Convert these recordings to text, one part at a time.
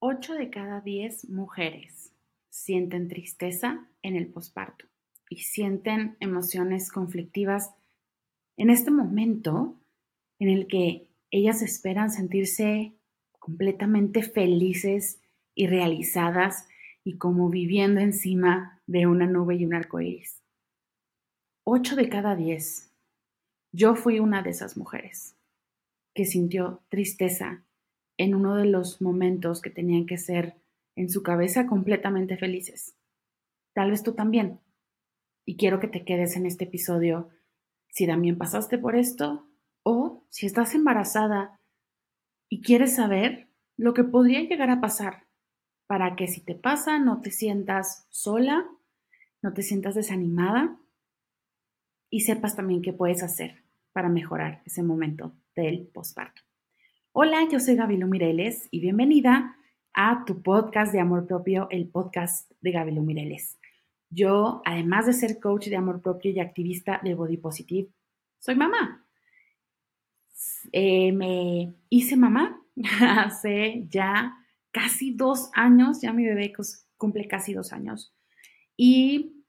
8 de cada 10 mujeres sienten tristeza en el posparto y sienten emociones conflictivas en este momento en el que ellas esperan sentirse completamente felices y realizadas y como viviendo encima de una nube y un arco iris. 8 de cada 10. Yo fui una de esas mujeres que sintió tristeza en uno de los momentos que tenían que ser en su cabeza completamente felices. Tal vez tú también. Y quiero que te quedes en este episodio si también pasaste por esto o si estás embarazada y quieres saber lo que podría llegar a pasar para que si te pasa no te sientas sola, no te sientas desanimada y sepas también qué puedes hacer para mejorar ese momento del posparto. Hola, yo soy Gabriela Mireles y bienvenida a tu podcast de amor propio, el podcast de Gabriela Mireles. Yo, además de ser coach de amor propio y activista de Body Positive, soy mamá. Eh, me hice mamá hace ya casi dos años, ya mi bebé cumple casi dos años. Y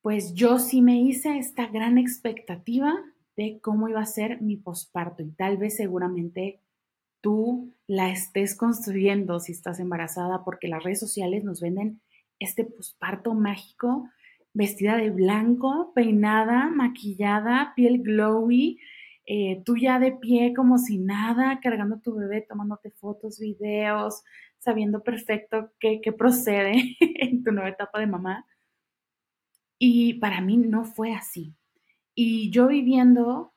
pues yo sí me hice esta gran expectativa de cómo iba a ser mi posparto y tal vez seguramente tú la estés construyendo si estás embarazada, porque las redes sociales nos venden este posparto mágico, vestida de blanco, peinada, maquillada, piel glowy, eh, tú ya de pie como si nada, cargando tu bebé, tomándote fotos, videos, sabiendo perfecto qué, qué procede en tu nueva etapa de mamá. Y para mí no fue así. Y yo viviendo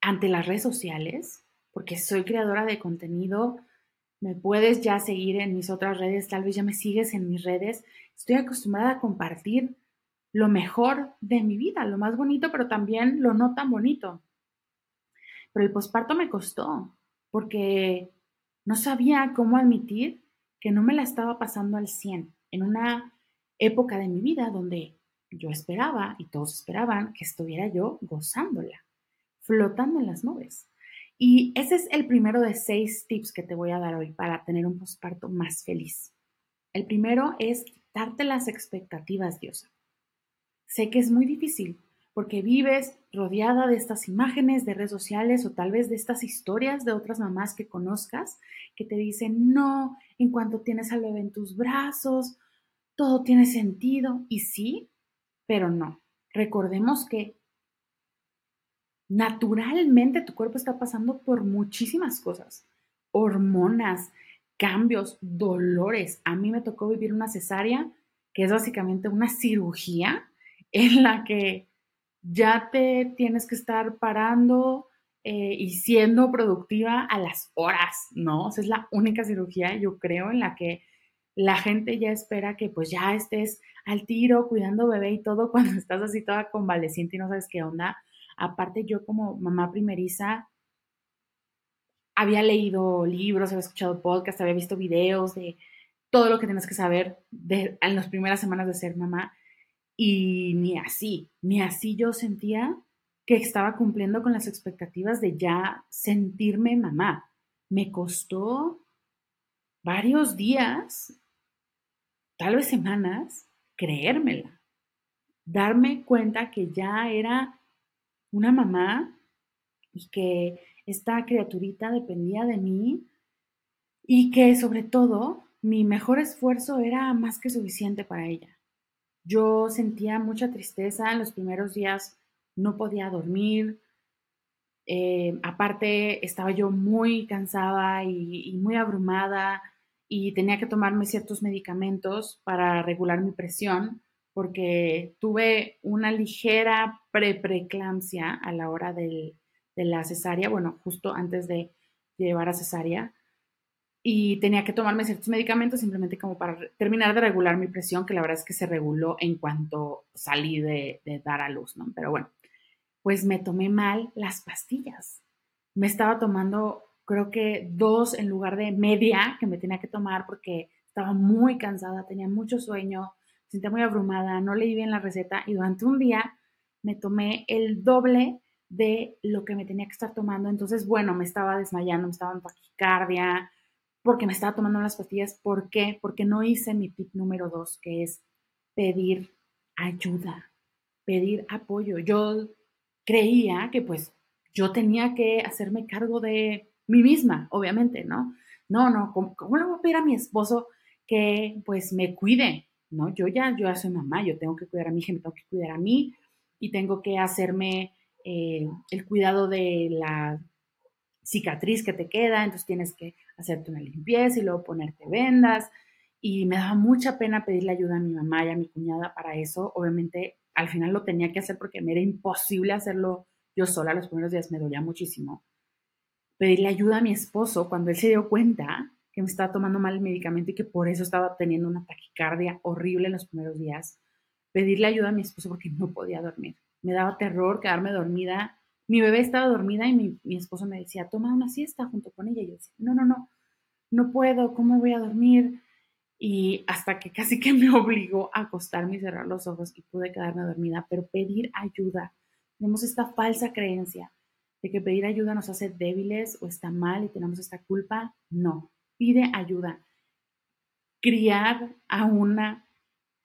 ante las redes sociales, porque soy creadora de contenido. Me puedes ya seguir en mis otras redes, tal vez ya me sigues en mis redes. Estoy acostumbrada a compartir lo mejor de mi vida, lo más bonito, pero también lo no tan bonito. Pero el posparto me costó, porque no sabía cómo admitir que no me la estaba pasando al 100 en una época de mi vida donde yo esperaba y todos esperaban que estuviera yo gozándola, flotando en las nubes. Y ese es el primero de seis tips que te voy a dar hoy para tener un posparto más feliz. El primero es quitarte las expectativas, Diosa. Sé que es muy difícil porque vives rodeada de estas imágenes de redes sociales o tal vez de estas historias de otras mamás que conozcas que te dicen, no, en cuanto tienes al bebé en tus brazos, todo tiene sentido. Y sí, pero no. Recordemos que naturalmente tu cuerpo está pasando por muchísimas cosas, hormonas, cambios, dolores. A mí me tocó vivir una cesárea, que es básicamente una cirugía en la que ya te tienes que estar parando eh, y siendo productiva a las horas, ¿no? O sea, es la única cirugía, yo creo, en la que la gente ya espera que pues ya estés al tiro, cuidando bebé y todo, cuando estás así toda convaleciente y no sabes qué onda. Aparte, yo como mamá primeriza, había leído libros, había escuchado podcasts, había visto videos de todo lo que tienes que saber de, en las primeras semanas de ser mamá. Y ni así, ni así yo sentía que estaba cumpliendo con las expectativas de ya sentirme mamá. Me costó varios días, tal vez semanas, creérmela, darme cuenta que ya era una mamá y que esta criaturita dependía de mí y que sobre todo mi mejor esfuerzo era más que suficiente para ella. Yo sentía mucha tristeza en los primeros días, no podía dormir, eh, aparte estaba yo muy cansada y, y muy abrumada y tenía que tomarme ciertos medicamentos para regular mi presión porque tuve una ligera pre-preeclampsia a la hora de la cesárea, bueno, justo antes de llevar a cesárea, y tenía que tomarme ciertos medicamentos simplemente como para terminar de regular mi presión, que la verdad es que se reguló en cuanto salí de, de dar a luz, ¿no? Pero bueno, pues me tomé mal las pastillas. Me estaba tomando, creo que dos en lugar de media que me tenía que tomar porque estaba muy cansada, tenía mucho sueño, sentía muy abrumada, no leí bien la receta y durante un día me tomé el doble de lo que me tenía que estar tomando. Entonces, bueno, me estaba desmayando, me estaba en taquicardia, porque me estaba tomando las pastillas. ¿Por qué? Porque no hice mi tip número dos, que es pedir ayuda, pedir apoyo. Yo creía que pues yo tenía que hacerme cargo de mí misma, obviamente, ¿no? No, no, ¿cómo, le voy a pedir a mi esposo que pues me cuide? ¿No? Yo ya, yo ya soy mamá, yo tengo que cuidar a mi hija, me tengo que cuidar a mí y tengo que hacerme eh, el cuidado de la cicatriz que te queda, entonces tienes que hacerte una limpieza y luego ponerte vendas. Y me daba mucha pena pedirle ayuda a mi mamá y a mi cuñada para eso. Obviamente, al final lo tenía que hacer porque me era imposible hacerlo yo sola. Los primeros días me dolía muchísimo. Pedirle ayuda a mi esposo cuando él se dio cuenta que me estaba tomando mal el medicamento y que por eso estaba teniendo una taquicardia horrible en los primeros días. Pedirle ayuda a mi esposo porque no podía dormir. Me daba terror quedarme dormida mi bebé estaba dormida y mi, esposo me decía, toma una siesta junto con ella. Y yo decía, no, no, no, no puedo, ¿cómo voy a dormir? Y hasta que casi que me obligó a acostarme y cerrar los ojos y pude quedarme dormida, pero pedir ayuda. Tenemos esta falsa creencia de que pedir ayuda nos hace débiles o está mal y tenemos esta culpa. No, pide ayuda. Criar a una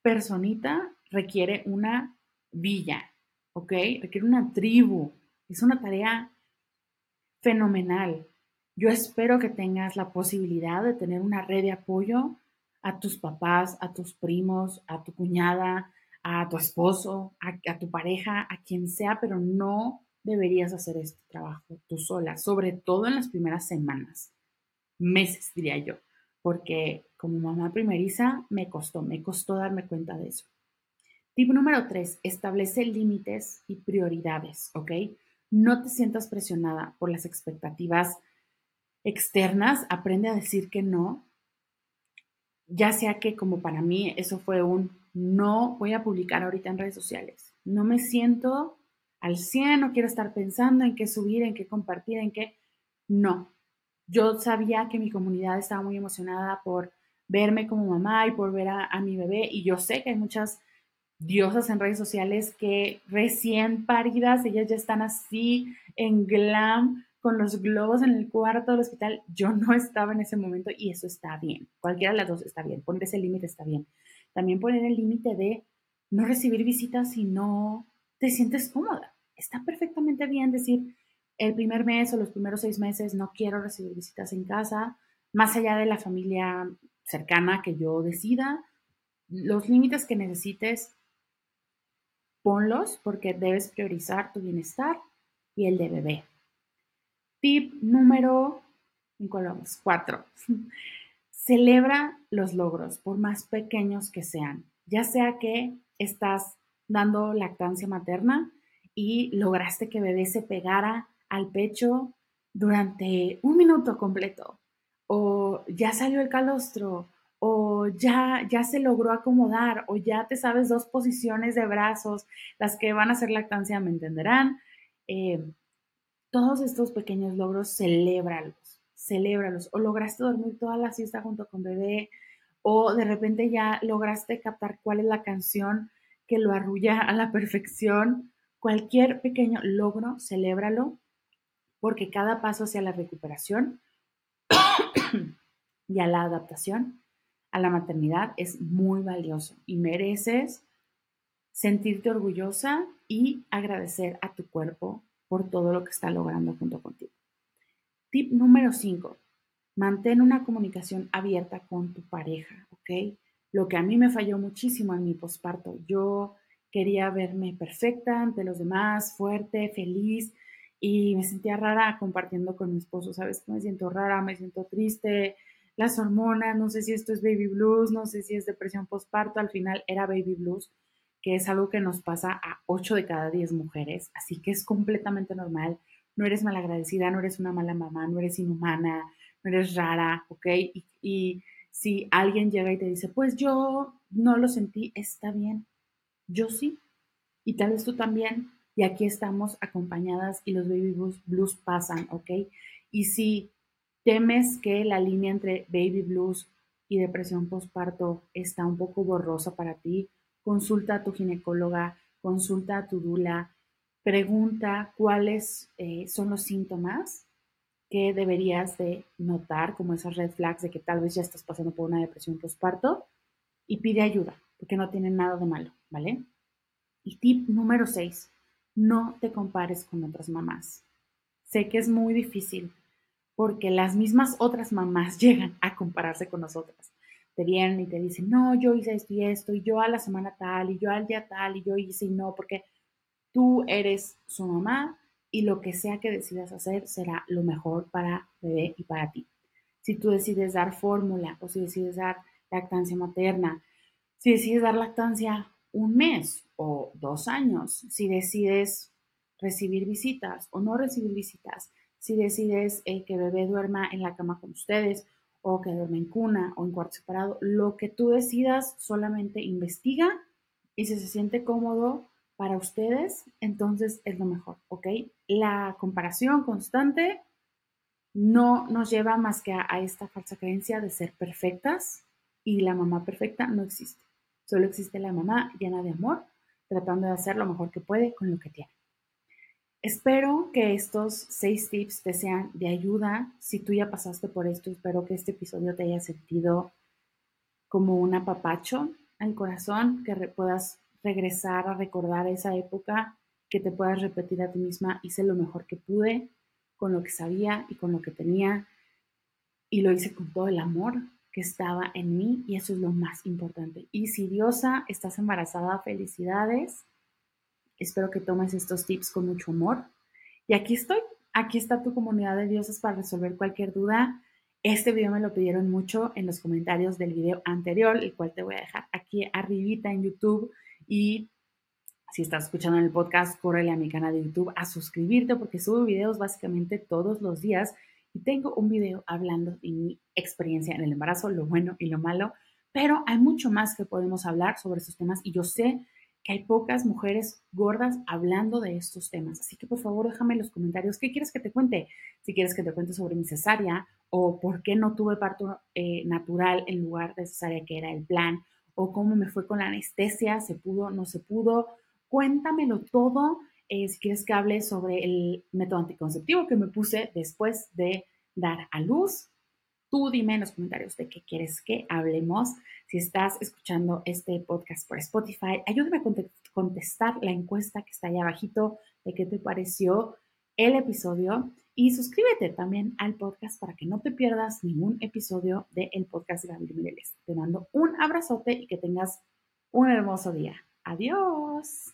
personita requiere una villa, ¿ok? Requiere una tribu, es una tarea fenomenal. Yo espero que tengas la posibilidad de tener una red de apoyo a tus papás, a tus primos, a tu cuñada, a tu esposo, a, tu pareja, a quien sea, pero no deberías hacer este trabajo tú sola, sobre todo en las primeras semanas, meses diría yo, porque como mamá primeriza me costó, me costó darme cuenta de eso. Tip número tres, establece límites y prioridades, ¿ok? no te sientas presionada por las expectativas externas, aprende a decir que no, ya sea que como para mí eso fue un no voy a publicar ahorita en redes sociales, no me siento al 100, no quiero estar pensando en qué subir, en qué compartir, en qué, no. Yo sabía que mi comunidad estaba muy emocionada por verme como mamá y por ver a, mi bebé y yo sé que hay muchas diosas en redes sociales que recién paridas, ellas ya están así en glam, con los globos en el cuarto del hospital. Yo no estaba en ese momento y eso está bien. Cualquiera de las dos está bien. Poner ese límite está bien. También poner el límite de no recibir visitas si no te sientes cómoda. Está perfectamente bien decir el primer mes o los primeros seis meses no quiero recibir visitas en casa, más allá de la familia cercana que yo decida. Los límites que necesites ponlos porque debes priorizar tu bienestar y el de bebé. Tip número 4. Celebra los logros, por más pequeños que sean. Ya sea que estás dando lactancia materna y lograste que bebé se pegara al pecho durante un minuto completo, o ya salió el calostro, o ya, ya se logró acomodar, o ya te sabes dos posiciones de brazos, las que van a hacer lactancia me entenderán. Eh, todos estos pequeños logros, celébralos, celébralos. O lograste dormir toda la siesta junto con bebé, o de repente ya lograste captar cuál es la canción que lo arrulla a la perfección. Cualquier pequeño logro, celébralo, porque cada paso hacia la recuperación y a la adaptación a la maternidad es muy valioso y mereces sentirte orgullosa y agradecer a tu cuerpo por todo lo que está logrando junto contigo. Tip número 5. Mantén una comunicación abierta con tu pareja, ¿ok? Lo que a mí me falló muchísimo en mi posparto. Yo quería verme perfecta ante los demás, fuerte, feliz, y me sentía rara compartiendo con mi esposo, ¿sabes? Me siento rara, me siento triste, las hormonas, no sé si esto es baby blues, no sé si es depresión postparto, al final era baby blues, que es algo que nos pasa a 8 de cada 10 mujeres, así que es completamente normal. No eres malagradecida, no eres una mala mamá, no eres inhumana, no eres rara, ¿ok? Y, y si alguien llega y te dice, pues yo no lo sentí, está bien, yo sí, y tal vez tú también, y aquí estamos acompañadas y los baby blues, pasan, ¿ok? Y si ¿Temes que la línea entre baby blues y depresión postparto está un poco borrosa para ti? Consulta a tu ginecóloga, consulta a tu dula, pregunta cuáles eh, son los síntomas que deberías de notar como esas red flags de que tal vez ya estás pasando por una depresión postparto y pide ayuda, porque no tiene nada de malo, ¿vale? Y tip número 6, no te compares con otras mamás. Sé que es muy difícil porque las mismas otras mamás llegan a compararse con nosotras. Te vienen y te dicen, no, yo hice esto y esto, y yo a la semana tal, y yo al día tal, y yo hice y no, porque tú eres su mamá y lo que sea que decidas hacer será lo mejor para bebé y para ti. Si tú decides dar fórmula o si decides dar lactancia materna, si decides dar lactancia un mes o dos años, si decides recibir visitas o no recibir visitas, si decides eh, que bebé duerma en la cama con ustedes o que duerme en cuna o en cuarto separado, lo que tú decidas solamente investiga y si se siente cómodo para ustedes, entonces es lo mejor, ¿ok? La comparación constante no nos lleva más que a esta falsa creencia de ser perfectas y la mamá perfecta no existe. Solo existe la mamá llena de amor, tratando de hacer lo mejor que puede con lo que tiene. Espero que estos seis tips te sean de ayuda. Si tú ya pasaste por esto, espero que este episodio te haya sentido como un apapacho al corazón, que puedas regresar a recordar esa época, que te puedas repetir a ti misma, hice lo mejor que pude con lo que sabía y con lo que tenía y lo hice con todo el amor que estaba en mí y eso es lo más importante. Y si Diosa, estás embarazada, felicidades Espero que tomes estos tips con mucho amor. Y aquí estoy, aquí está tu comunidad de dioses para resolver cualquier duda. Este video me lo pidieron mucho en los comentarios del video anterior, el cual te voy a dejar aquí arribita en YouTube. Y si estás escuchando el podcast, córrele a mi canal de YouTube a suscribirte porque subo videos básicamente todos los días y tengo un video hablando de mi experiencia en el embarazo, lo bueno y lo malo, pero hay mucho más que podemos hablar sobre estos temas y yo sé que hay pocas mujeres gordas hablando de estos temas. Así que por favor déjame en los comentarios qué quieres que te cuente. Si quieres que te cuente sobre mi cesárea o por qué no tuve parto eh, natural en lugar de cesárea, que era el plan, o cómo me fue con la anestesia, se pudo, no se pudo. Cuéntamelo todo. Eh, si quieres que hable sobre el método anticonceptivo que me puse después de dar a luz, Tú dime en los comentarios de qué quieres que hablemos. Si estás escuchando este podcast por Spotify, ayúdame a contestar la encuesta que está ahí abajito de qué te pareció el episodio y suscríbete también al podcast para que no te pierdas ningún episodio del podcast de Gabriel Mireles. Te mando un abrazote y que tengas un hermoso día. Adiós.